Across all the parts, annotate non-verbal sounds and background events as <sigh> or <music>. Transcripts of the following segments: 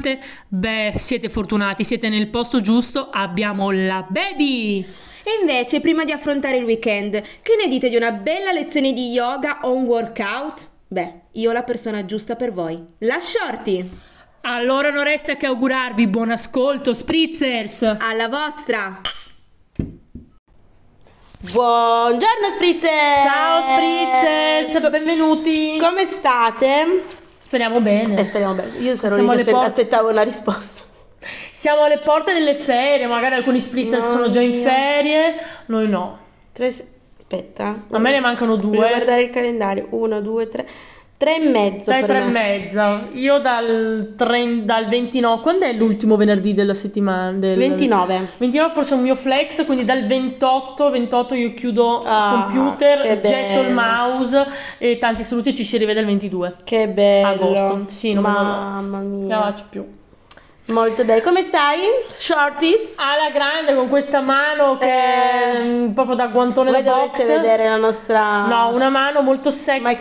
sgrassante, beh, siete fortunati, siete nel posto giusto, abbiamo la baby! E invece, prima di affrontare il weekend, che ne dite di una bella lezione di yoga o un workout? Beh, io ho la persona giusta per voi, la Shorty! Allora non resta che augurarvi buon ascolto, spritzers! Alla vostra! Buongiorno Spritzer! Ciao spritzers, benvenuti! Come state? Speriamo bene. Eh, speriamo bene. Io sarò lì aspe- porte- aspettavo una risposta. Siamo alle porte delle ferie, magari alcuni spritzers Mamma sono già in mia. ferie, noi no. Tre... Aspetta. A me ne mancano Devo due. guardare il calendario. Uno, due, tre. Tre e mezzo Dai per tre e me. mezza. Io dal, 30 dal 29. Quando è l'ultimo venerdì della settimana? Del... 29. 29 forse è un mio flex, quindi dal 28, 28 io chiudo il Ah, computer, getto il mouse e tanti saluti ci si rivede il 22. Che bello. Agosto. Sì, non. Mamma Non mia. la faccio più. Molto bene. Come stai? Shorties? Alla grande con questa mano che è Eh. mm, proprio da guantone da box. vedere la nostra... No, una mano molto sexy, Mike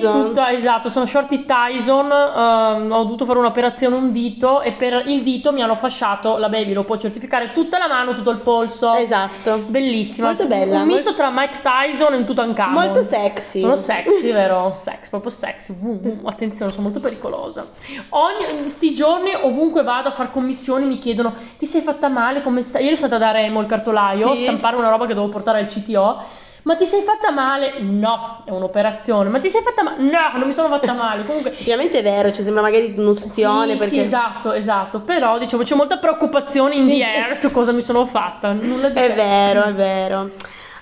Tyson. tutta esatto, sono shorty Tyson, ehm, ho dovuto fare un'operazione un dito e per il dito mi hanno fasciato, la baby lo può certificare, tutta la mano, tutto il polso. Esatto. Bellissima. Molto bella, Un misto tra Mike Tyson e Tutankhamon. Molto sexy. Sono sexy, <laughs> vero? Sex, proprio sexy. Attenzione, sono molto pericolosa. Ogni, in sti giorni, ovunque vado a fare commissioni, mi chiedono: Ti sei fatta male? Come stai? Ieri sono stata da Remo, il cartolaio, Sì. a stampare una roba che dovevo portare al CTO. Ma ti sei fatta male? No, è un'operazione. Ma ti sei fatta male? No, non mi sono fatta male. Comunque. <laughs> Effettivamente è vero, ci sembra magari un'ustione Sì, perché... sì, esatto, esatto. Però diciamo c'è molta preoccupazione in Sì, air su cosa mi sono fatta. Nulla di È vero, è vero.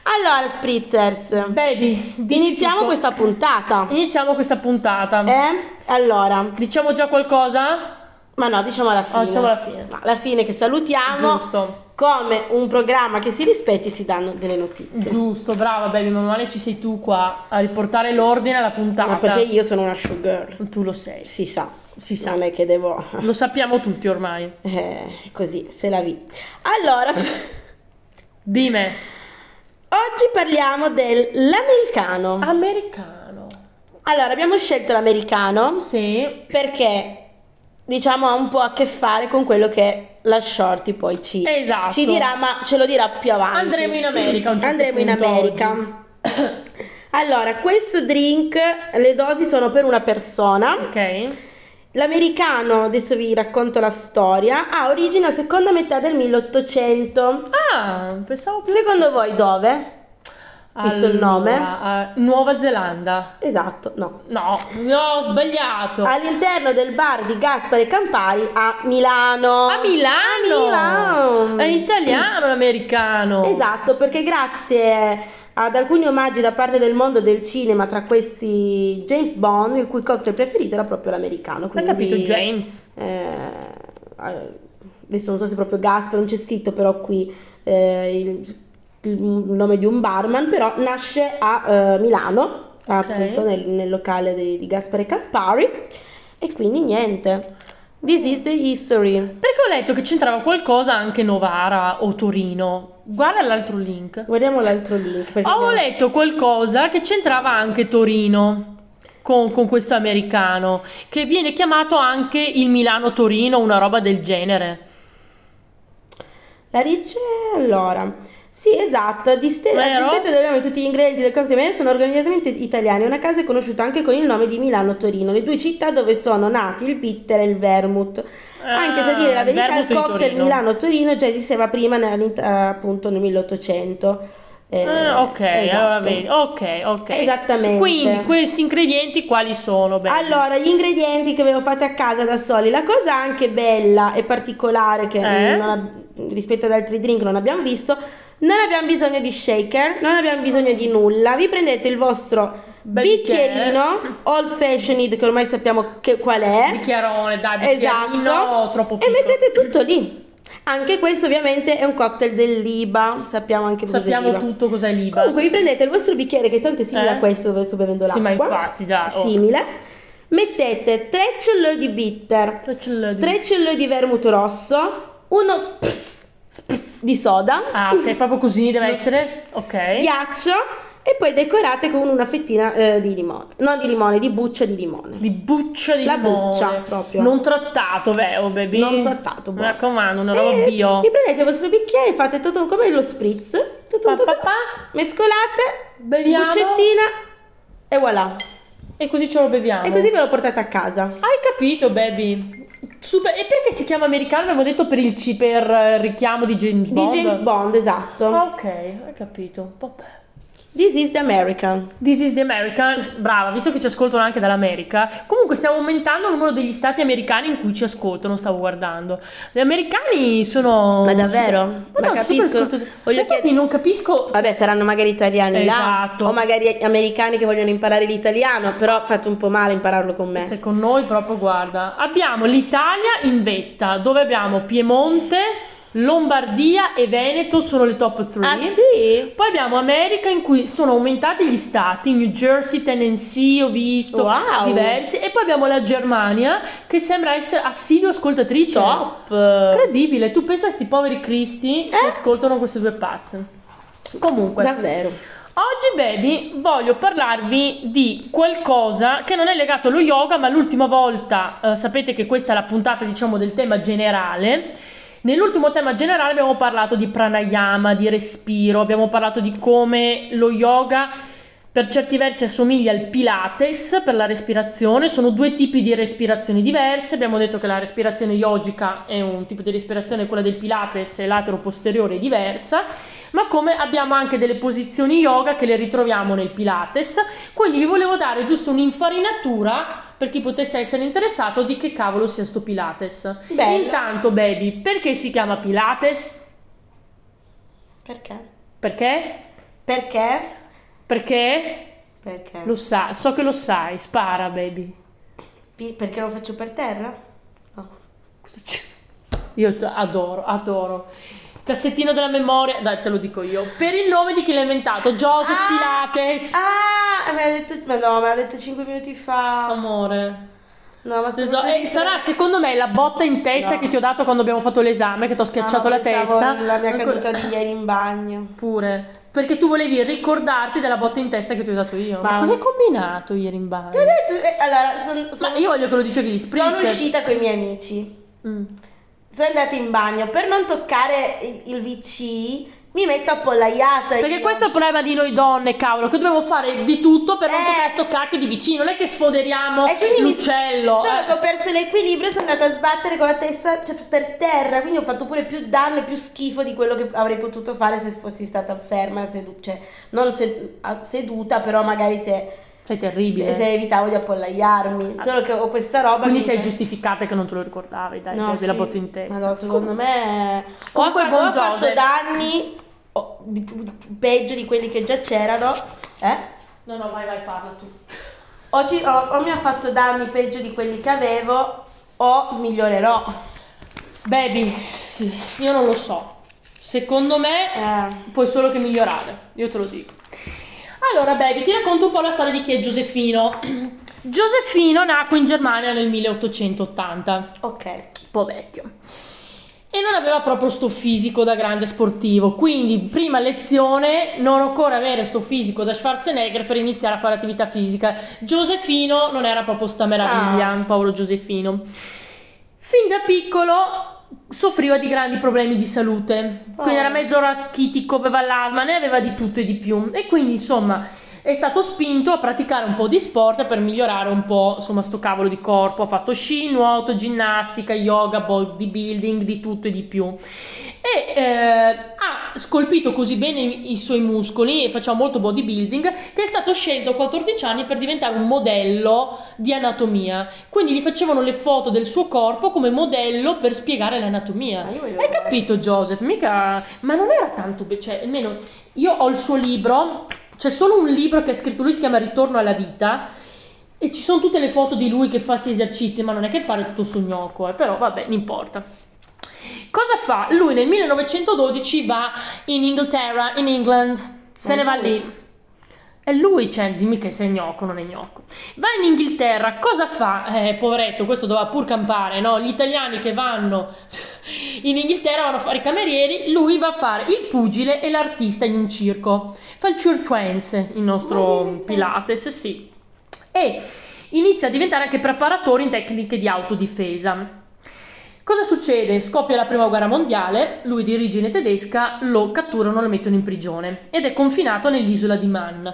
Allora, Spritzers, Baby, iniziamo tutto. questa puntata. Iniziamo questa puntata. Eh? Allora, Diciamo già qualcosa? Ma no, diciamo alla fine. Ah, diciamo alla fine. No, alla fine che salutiamo. Giusto. Come un programma che si rispetti si danno delle notizie. Giusto, brava baby, meno male ci sei tu qua a riportare l'ordine alla puntata. Ma perché io sono una showgirl. Tu lo sei. Si sa, Si sa. Non è che devo... Lo sappiamo tutti ormai. Eh, così, se la vi. Allora, <laughs> Dime. oggi parliamo dell'americano. Americano. Allora, abbiamo scelto l'americano Sì. perché diciamo ha un po' a che fare con quello che la Shorty poi ci, Esatto. ci dirà, ma ce lo dirà più avanti. Andremo in America certo Andremo in America. <coughs> Allora, questo drink, le dosi sono per una persona. Ok. L'americano, adesso vi racconto la storia, ha origine a seconda metà del 1800. Ah, pensavo più. Secondo voi dove? Visto il nome? Allora, eh, Nuova Zelanda. Esatto, no. No, no, ho sbagliato. All'interno del bar di Gaspare Campari a Milano. A Milano. A Milano. È italiano l'americano. Esatto, perché grazie ad alcuni omaggi da parte del mondo del cinema, tra questi James Bond, il cui cocktail preferito era proprio l'americano. Hai quindi, capito, James? eh, adesso non so se proprio Gaspare, non c'è scritto però qui eh, il, il nome di un barman, però nasce a eh, Milano, appunto nel, nel locale di, di Gaspare Campari, e quindi niente. This is the history. Perché ho letto che c'entrava qualcosa anche Novara o Torino. Guarda l'altro link. Guardiamo l'altro link. Ho abbiamo- letto qualcosa che c'entrava anche Torino con, con questo americano, che viene chiamato anche il Milano-Torino, una roba del genere. La dice allora. Sì, esatto, a diste- a dispetto del nome tutti gli ingredienti del cocktail sono orgogliosamente italiani. Una casa è conosciuta anche con il nome di Milano-Torino, le due città dove sono nati il bitter e il vermouth. Anche se a dire la Ah, verità, il cocktail Torino. Milano-Torino già esisteva prima appunto nel 1800. Eh, Ah, ok, esatto. allora vedi. Ok, ok. Esattamente. Quindi questi ingredienti quali sono? Bene. Allora, gli ingredienti che avevo fate a casa da soli, la cosa anche bella e particolare che Eh? ab- rispetto ad altri drink non abbiamo visto, non abbiamo bisogno di shaker, non abbiamo bisogno di nulla. Vi prendete il vostro bicchierino old fashioned che ormai sappiamo che qual è. Bicchierone, dai, bicchierino Esatto. troppo E piccolo. mettete tutto lì. Anche questo ovviamente è un cocktail dell'IBA, sappiamo anche cos'è Sappiamo l'IBA. tutto cos'è l'IBA. Comunque vi prendete il vostro bicchiere che tanto è simile Eh? a questo dove sto bevendo Sì, l'acqua. ma infatti, dai, oh. Simile. Mettete 3 celluloi di bitter, Che ce l'ho di- 3 di vermouth rosso, uno spritz di soda, Ah, ok, proprio così deve essere. Ok. ghiaccio e poi decorate con una fettina eh, di limone, non di limone, di buccia di limone. Di buccia di La limone. buccia, proprio. Non trattato, vero, baby? Non trattato, Mi buono. raccomando, una roba E bio. Vi prendete il vostro bicchiere, fate tutto come lo spritz, tutto, tutto, pa. mescolate, Beviamo. buccettina e voilà. E così ce lo beviamo. E così ve lo portate a casa. Hai capito, baby? Super. E perché si chiama americano? Avevo detto per il, per eh, richiamo di James Di Bond. James Bond, esatto. Ah, ok, hai capito. Vabbè. This is the American. This is the American, brava, visto che ci ascoltano anche dall'America. Comunque stiamo aumentando il numero degli stati americani in cui ci ascoltano, stavo guardando. Gli americani sono... Ma davvero? Ma Ma no, super voglio Infatti chied- non capisco... Vabbè, saranno magari italiani Esatto. là, o magari americani che vogliono imparare l'italiano, però fate un po' male impararlo con me. Se con noi proprio guarda, abbiamo l'Italia in vetta, dove abbiamo Piemonte, Lombardia e Veneto sono le top 3. Ah sì? Poi abbiamo America in cui sono aumentati gli stati, New Jersey, Tennessee, ho visto Wow. diversi, e poi abbiamo la Germania che sembra essere assidua ascoltatrice. Top. Incredibile, tu pensa a sti poveri cristi che Eh? ascoltano queste due pazze. Comunque, Davvero. Oggi, baby, voglio parlarvi di qualcosa che non è legato allo yoga, ma l'ultima volta, eh, sapete che questa è la puntata, diciamo, del tema generale. Nell'ultimo tema generale abbiamo parlato di pranayama, di respiro, abbiamo parlato di come lo yoga per certi versi assomiglia al Pilates per la respirazione, sono due tipi di respirazioni diverse, abbiamo detto che la respirazione yogica è un tipo di respirazione, quella del Pilates è latero posteriore è diversa, ma come abbiamo anche delle posizioni yoga che le ritroviamo nel Pilates, quindi vi volevo dare giusto un'infarinatura per chi potesse essere interessato di che cavolo sia sto Pilates. Bello. Intanto, baby, perché si chiama Pilates? Perché? Perché? Perché? Perché? Perché? Lo sai, so che lo sai, spara, baby. Pi- Perché lo faccio per terra? No. C'è? Io te- adoro, adoro. Cassettino della memoria, dai, te lo dico io. Per il nome di chi l'ha inventato, Joseph Ah! Pilates. Ah, me l'ha detto, ma no, me l'ha detto 5 minuti fa. Amore. No, ma stavo eh, sarà secondo me la botta in testa No. che ti ho dato quando abbiamo fatto l'esame, che ti ho schiacciato No, la testa. La mia caduta di ieri in bagno. Pure. Perché tu volevi ricordarti della botta in testa che ti ho dato io. Ma, Ma- cosa hai combinato ieri in bagno? Ti ho detto, eh, allora, son- Ma son- io voglio che lo dicevi gli sono uscita con i miei amici. Mm. Sono andata in bagno per non toccare il, il VC. Mi metto appollaiata. Perché io. questo è il problema di noi donne, cavolo, che dobbiamo fare di tutto per non Eh. toccare sto cacchio di vicino. Non è che sfoderiamo E quindi mi-. Solo eh. che ho perso l'equilibrio sono andata a sbattere con la testa cioè, per terra. Quindi ho fatto pure più danno e più schifo di quello che avrei potuto fare se fossi stata ferma, sedu- cioè non sed- seduta, però magari se, Sei terribile. se, se evitavo di appollaiarmi. Solo che ho questa roba. Quindi sei giustificata che non te lo ricordavi, dai, No, avevi la sì. botta in testa. Ma no, secondo me o Comunque ha, fa- o buon ha fatto danni o di- di- peggio di quelli che già c'erano, eh? No, no, vai, vai, parla tu. O, ci- o- o mi ha fatto danni peggio di quelli che avevo o migliorerò. Baby, sì, io non lo so. Secondo me Eh. puoi solo che migliorare, io te lo dico. Allora, baby, ti racconto un po' la storia di chi è Giosefino. <clears throat> Giosefino nacque in Germania nel 1880. Ok. un po' vecchio. E non aveva proprio sto fisico da grande sportivo, quindi prima lezione non occorre avere sto fisico da Schwarzenegger per iniziare a fare attività fisica. Giosefino non era proprio sta meraviglia, Ah. Paolo Giosefino. Fin da piccolo soffriva di grandi problemi di salute, quindi Oh. era mezzo rachitico, aveva l'asma, ne aveva di tutto e di più. E quindi insomma è stato spinto a praticare un po' di sport per migliorare un po' insomma sto cavolo di corpo. Ha fatto sci, nuoto, ginnastica, yoga, bodybuilding, di tutto e di più. E eh, ha scolpito così bene i, i suoi muscoli e faceva molto bodybuilding che è stato scelto a 14 anni per diventare un modello di anatomia. Quindi gli facevano le foto del suo corpo come modello per spiegare l'anatomia. Voglio Hai fare- capito, Joseph? Mica, ma non era tanto, be- cioè, almeno io ho il suo libro, c'è solo un libro che ha scritto lui, si chiama Ritorno alla vita. E ci sono tutte le foto di lui che fa questi esercizi, ma non è che pare tutto sognoco, eh, però vabbè, non importa. Cosa fa? Lui nel 1912 va in Inghilterra, in England, se Ma ne va lì. E lui, cioè, dimmi che sei gnocco, non è gnocco. Va in Inghilterra, cosa fa? Eh, poveretto, questo doveva pur campare, no? Gli italiani che vanno <laughs> in Inghilterra vanno a fare i camerieri, lui va a fare il pugile e l'artista in un circo. fa il Churchuense, il nostro Pilates, sì. E inizia a diventare anche preparatore in tecniche di autodifesa. Cosa succede? Scoppia la prima guerra mondiale, lui di origine tedesca, lo catturano lo mettono in prigione ed è confinato nell'isola di Man.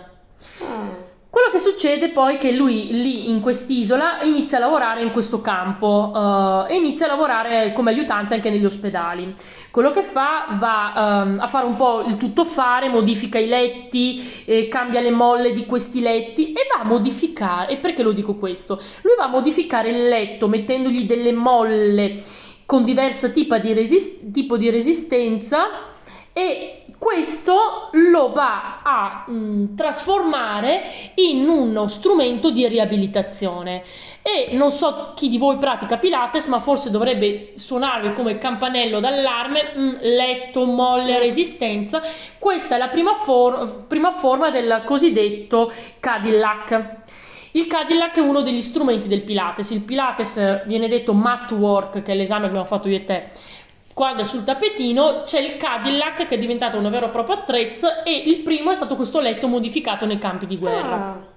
Quello che succede poi è che lui lì in quest'isola inizia a lavorare in questo campo uh, e inizia a lavorare come aiutante anche negli ospedali. Quello che fa va um, a fare un po' il tuttofare, modifica i letti, eh, cambia le molle di questi letti e va a modificare. E perché lo dico questo? Lui va a modificare il letto mettendogli delle molle con diverso tipo di, resist- tipo di resistenza e questo lo va a mh, mm, trasformare in uno strumento di riabilitazione. E non so chi di voi pratica Pilates ma forse dovrebbe suonarvi come campanello d'allarme mh, mm, letto, molle, resistenza. Questa è la prima, for- prima forma del cosiddetto Cadillac il Cadillac è uno degli strumenti del Pilates. Il Pilates viene detto mat work, che è l'esame che abbiamo fatto io e te. Quando è sul tappetino c'è il Cadillac che è diventato un vero e proprio attrezzo e il primo è stato questo letto modificato nei campi di guerra. Ah.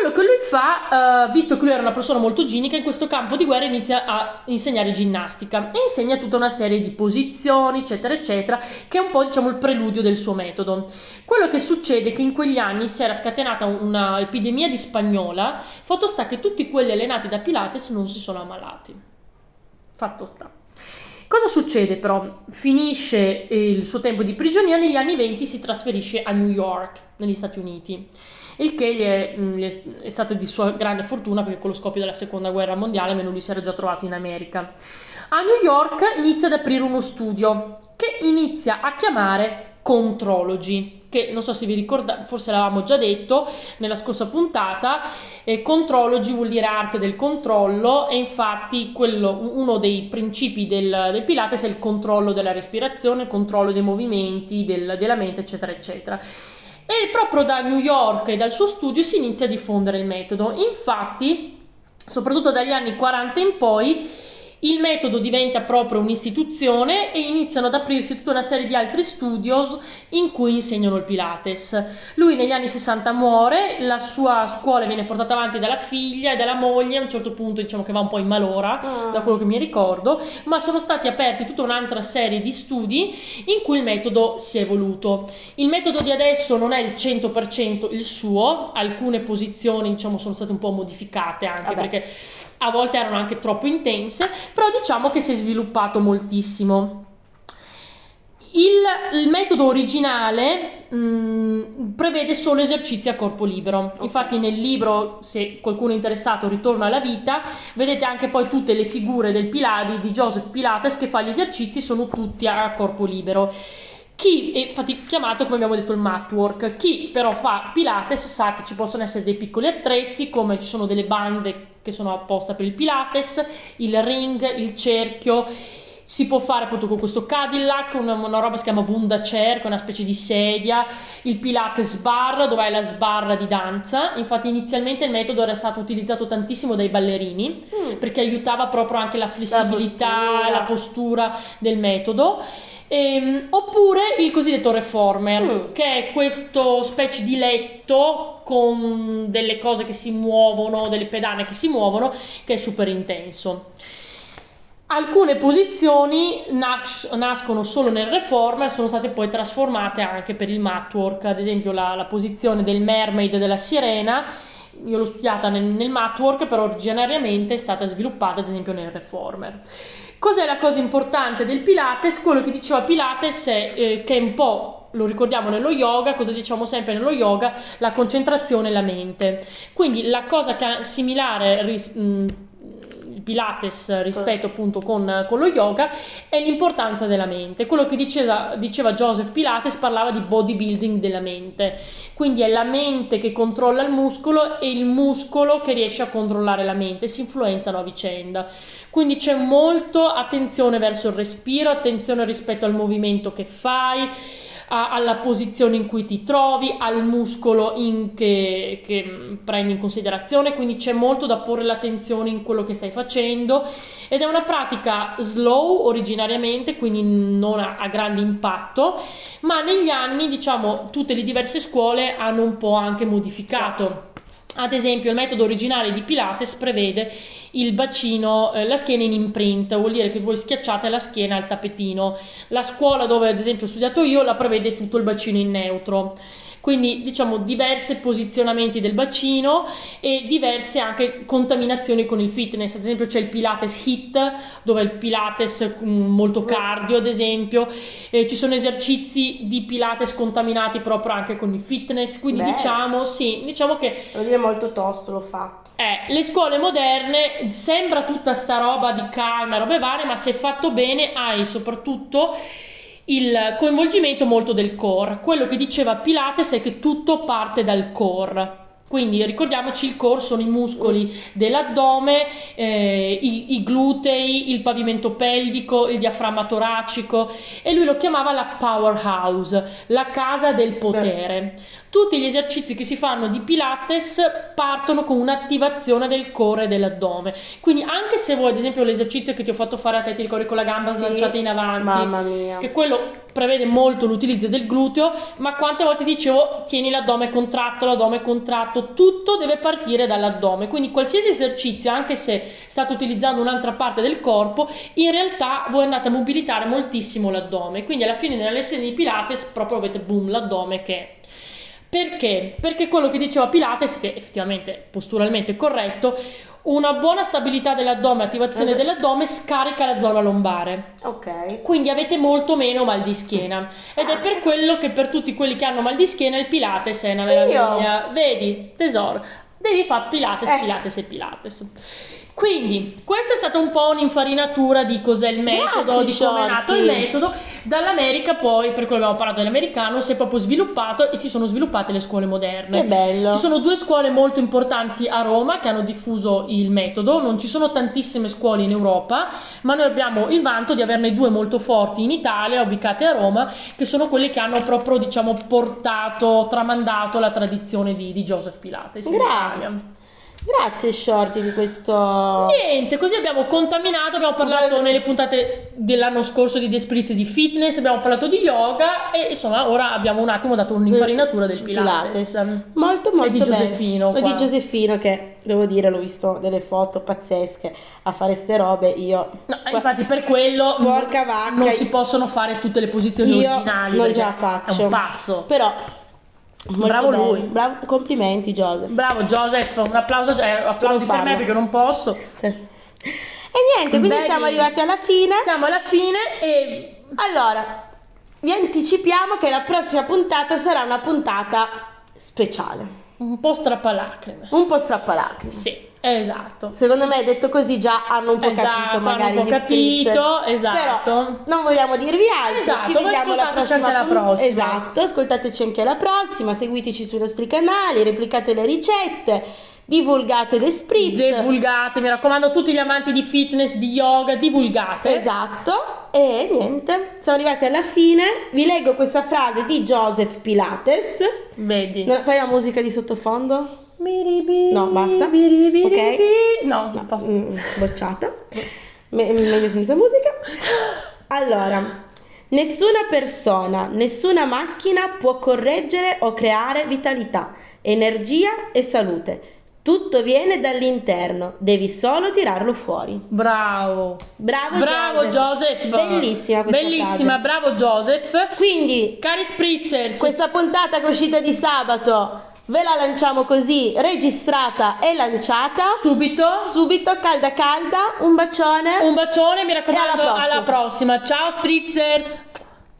Quello che lui fa, uh, visto che lui era una persona molto ginica, in questo campo di guerra inizia a insegnare ginnastica e insegna tutta una serie di posizioni, eccetera, eccetera, che è un po' diciamo il preludio del suo metodo. Quello che succede è che in quegli anni si era scatenata un'epidemia di spagnola, fatto sta che tutti quelli allenati da Pilates non si sono ammalati. Fatto sta. Cosa succede però? Finisce il suo tempo di prigionia, negli anni 20 si trasferisce a New York, negli Stati Uniti il che gli è, mm, gli è, è, stato di sua grande fortuna perché con lo scoppio della seconda guerra mondiale almeno lui si era già trovato in America. A New York inizia ad aprire uno studio che inizia a chiamare Contrology, che non so se vi ricordate, forse l'avevamo già detto nella scorsa puntata, eh, Contrology vuol dire arte del controllo e infatti quello, uno dei principi del, del, Pilates è il controllo della respirazione, il controllo dei movimenti, del, della mente, eccetera, eccetera e proprio da New York e dal suo studio si inizia a diffondere il metodo. Infatti, soprattutto dagli anni 40 in poi, il metodo diventa proprio un'istituzione e iniziano ad aprirsi tutta una serie di altri studios in cui insegnano il Pilates. Lui negli anni 60 muore, la sua scuola viene portata avanti dalla figlia e dalla moglie, a un certo punto diciamo che va un po' in malora, oh. da quello che mi ricordo, ma sono stati aperti tutta un'altra serie di studi in cui il metodo si è evoluto. Il metodo di adesso non è il 100% il suo, alcune posizioni diciamo sono state un po' modificate anche Vabbè. perché a volte erano anche troppo intense, però diciamo che si è sviluppato moltissimo. Il, il metodo originale mh, prevede solo esercizi a corpo libero. Infatti, nel libro, se qualcuno è interessato, Ritorno alla vita, vedete anche poi tutte le figure del Piladi di Joseph Pilates che fa gli esercizi, sono tutti a corpo libero. Chi, è infatti chiamato come abbiamo detto il matwork, chi però fa Pilates sa che ci possono essere dei piccoli attrezzi, come ci sono delle bande che sono apposta per il Pilates, il ring, il cerchio. Si può fare appunto con questo Cadillac, una, una roba che si chiama Wunda Chair, che è una specie di sedia, il Pilates Bar, dove hai la sbarra di danza. Infatti, inizialmente il metodo era stato utilizzato tantissimo dai ballerini mm. perché aiutava proprio anche la flessibilità, la postura, la postura del metodo. Ehm, oppure il cosiddetto reformer, mm. che è questo specie di letto con delle cose che si muovono, delle pedane che si muovono, che è super intenso. Alcune posizioni nas- nascono solo nel reformer, sono state poi trasformate anche per il matwork, ad esempio la, la posizione del mermaid della sirena io l'ho studiata nel, nel matwork, però originariamente è stata sviluppata ad esempio nel reformer. Cos'è la cosa importante del Pilates? Quello che diceva Pilates è eh, che è un po' lo ricordiamo nello yoga, cosa diciamo sempre nello yoga? La concentrazione e la mente. Quindi la cosa che è similare ris- mh, Pilates rispetto appunto con, con, lo yoga è l'importanza della mente. Quello che diceva, diceva Joseph Pilates parlava di bodybuilding della mente, quindi è la mente che controlla il muscolo e il muscolo che riesce a controllare la mente, si influenzano a vicenda. Quindi c'è molto attenzione verso il respiro, attenzione rispetto al movimento che fai, a, alla posizione in cui ti trovi, al muscolo che, che prendi in considerazione, quindi c'è molto da porre l'attenzione in quello che stai facendo. Ed è una pratica slow originariamente, quindi non ha, ha grande impatto, ma negli anni, diciamo, tutte le diverse scuole hanno un po' anche modificato. Ad esempio, il metodo originale di Pilates prevede il bacino, eh, la schiena in imprint, vuol dire che voi schiacciate la schiena al tappetino. La scuola dove ad esempio ho studiato io la prevede tutto il bacino in neutro quindi diciamo diversi posizionamenti del bacino e diverse anche contaminazioni con il fitness, ad esempio c'è il Pilates HIT dove il Pilates mm, molto cardio ad esempio, eh, ci sono esercizi di Pilates contaminati proprio anche con il fitness, quindi Beh. diciamo sì, diciamo che... Devo dire molto tosto l'ho fatto. Eh, le scuole moderne sembra tutta sta roba di calma e robe varie, ma se fatto bene hai soprattutto il coinvolgimento molto del core. Quello che diceva Pilates è che tutto parte dal core. Quindi ricordiamoci il core sono i muscoli dell'addome, eh, i, i, glutei, il pavimento pelvico, il diaframma toracico e lui lo chiamava la powerhouse, la casa del potere. Tutti gli esercizi che si fanno di Pilates partono con un'attivazione del core e dell'addome. Quindi anche se vuoi, ad esempio, l'esercizio che ti ho fatto fare a te, ti ricordi con la gamba sì, slanciata in avanti, mamma mia. che quello prevede molto l'utilizzo del gluteo, ma quante volte dicevo tieni l'addome contratto, l'addome contratto, tutto deve partire dall'addome. Quindi qualsiasi esercizio, anche se state utilizzando un'altra parte del corpo, in realtà voi andate a mobilitare moltissimo l'addome. Quindi alla fine della lezione di Pilates proprio avete boom l'addome che perché? Perché quello che diceva Pilates, che effettivamente posturalmente è corretto, una buona stabilità dell'addome, attivazione dell'addome scarica la zona lombare. Ok. Quindi avete molto meno mal di schiena. Ed è per quello che per tutti quelli che hanno mal di schiena il Pilates è una meraviglia. Io. Vedi, tesoro, devi fare Pilates, ecco. Pilates e Pilates. Quindi, questa è stata un po' un'infarinatura di cos'è il metodo, Grazie, di come è nato il metodo. Dall'America poi, per quello abbiamo parlato dell'americano, si è proprio sviluppato e si sono sviluppate le scuole moderne. Che bello! Ci sono due scuole molto importanti a Roma che hanno diffuso il metodo, non ci sono tantissime scuole in Europa, ma noi abbiamo il vanto di averne due molto forti in Italia, ubicate a Roma, che sono quelle che hanno proprio, diciamo, portato, tramandato la tradizione di, di Joseph Pilates. Grazie. Grazie Shorty di questo... Niente, così abbiamo contaminato, abbiamo parlato nelle puntate dell'anno scorso di Desprizzi di fitness, abbiamo parlato di yoga e insomma ora abbiamo un attimo dato un'infarinatura del Pilates. Pilates. Molto molto E di Giosefino. E di Giosefino che, devo dire, l'ho visto delle foto pazzesche a fare ste robe, io... No, infatti per quello <laughs> Porca vacca, non si possono fare tutte le posizioni io originali. non la faccio. È un pazzo. Però Molto bravo bello. lui. Bravo, complimenti Joseph. Bravo Joseph, un applauso, eh, applausi per me perché non posso. <laughs> E niente, quindi Baby. siamo arrivati alla fine. Siamo alla fine e allora vi anticipiamo che la prossima puntata sarà una puntata speciale. Un po' strappalacrime. Un po' strappalacrime. Sì. Esatto. Secondo me, detto così, già hanno un po' esatto, capito magari hanno un po' capito, esatto. Però non vogliamo dirvi altro. Esatto, ci vediamo la prossima anche alla prossima. Esatto, ascoltateci anche alla prossima, seguiteci sui nostri canali, replicate le ricette, divulgate le spritz. Divulgate, mi raccomando, tutti gli amanti di fitness, di yoga, divulgate. Esatto. E niente, siamo arrivati alla fine. Vi leggo questa frase di Joseph Pilates. Vedi. Fai la musica di sottofondo? No, basta. Ok. No, non posso. Mm, bocciata. Meglio senza musica. Allora, nessuna persona, nessuna macchina può correggere o creare vitalità, energia e salute. Tutto viene dall'interno, devi solo tirarlo fuori. Bravo. Bravo, bravo Joseph. Joseph. Bellissima questa Bellissima, frase. bravo Joseph. Quindi, cari spritzers, questa puntata che è uscita di sabato Ve la lanciamo così, registrata e lanciata. Subito. Subito, calda calda. Un bacione. Un bacione, mi raccomando, alla prossima. alla prossima. Ciao Spritzers.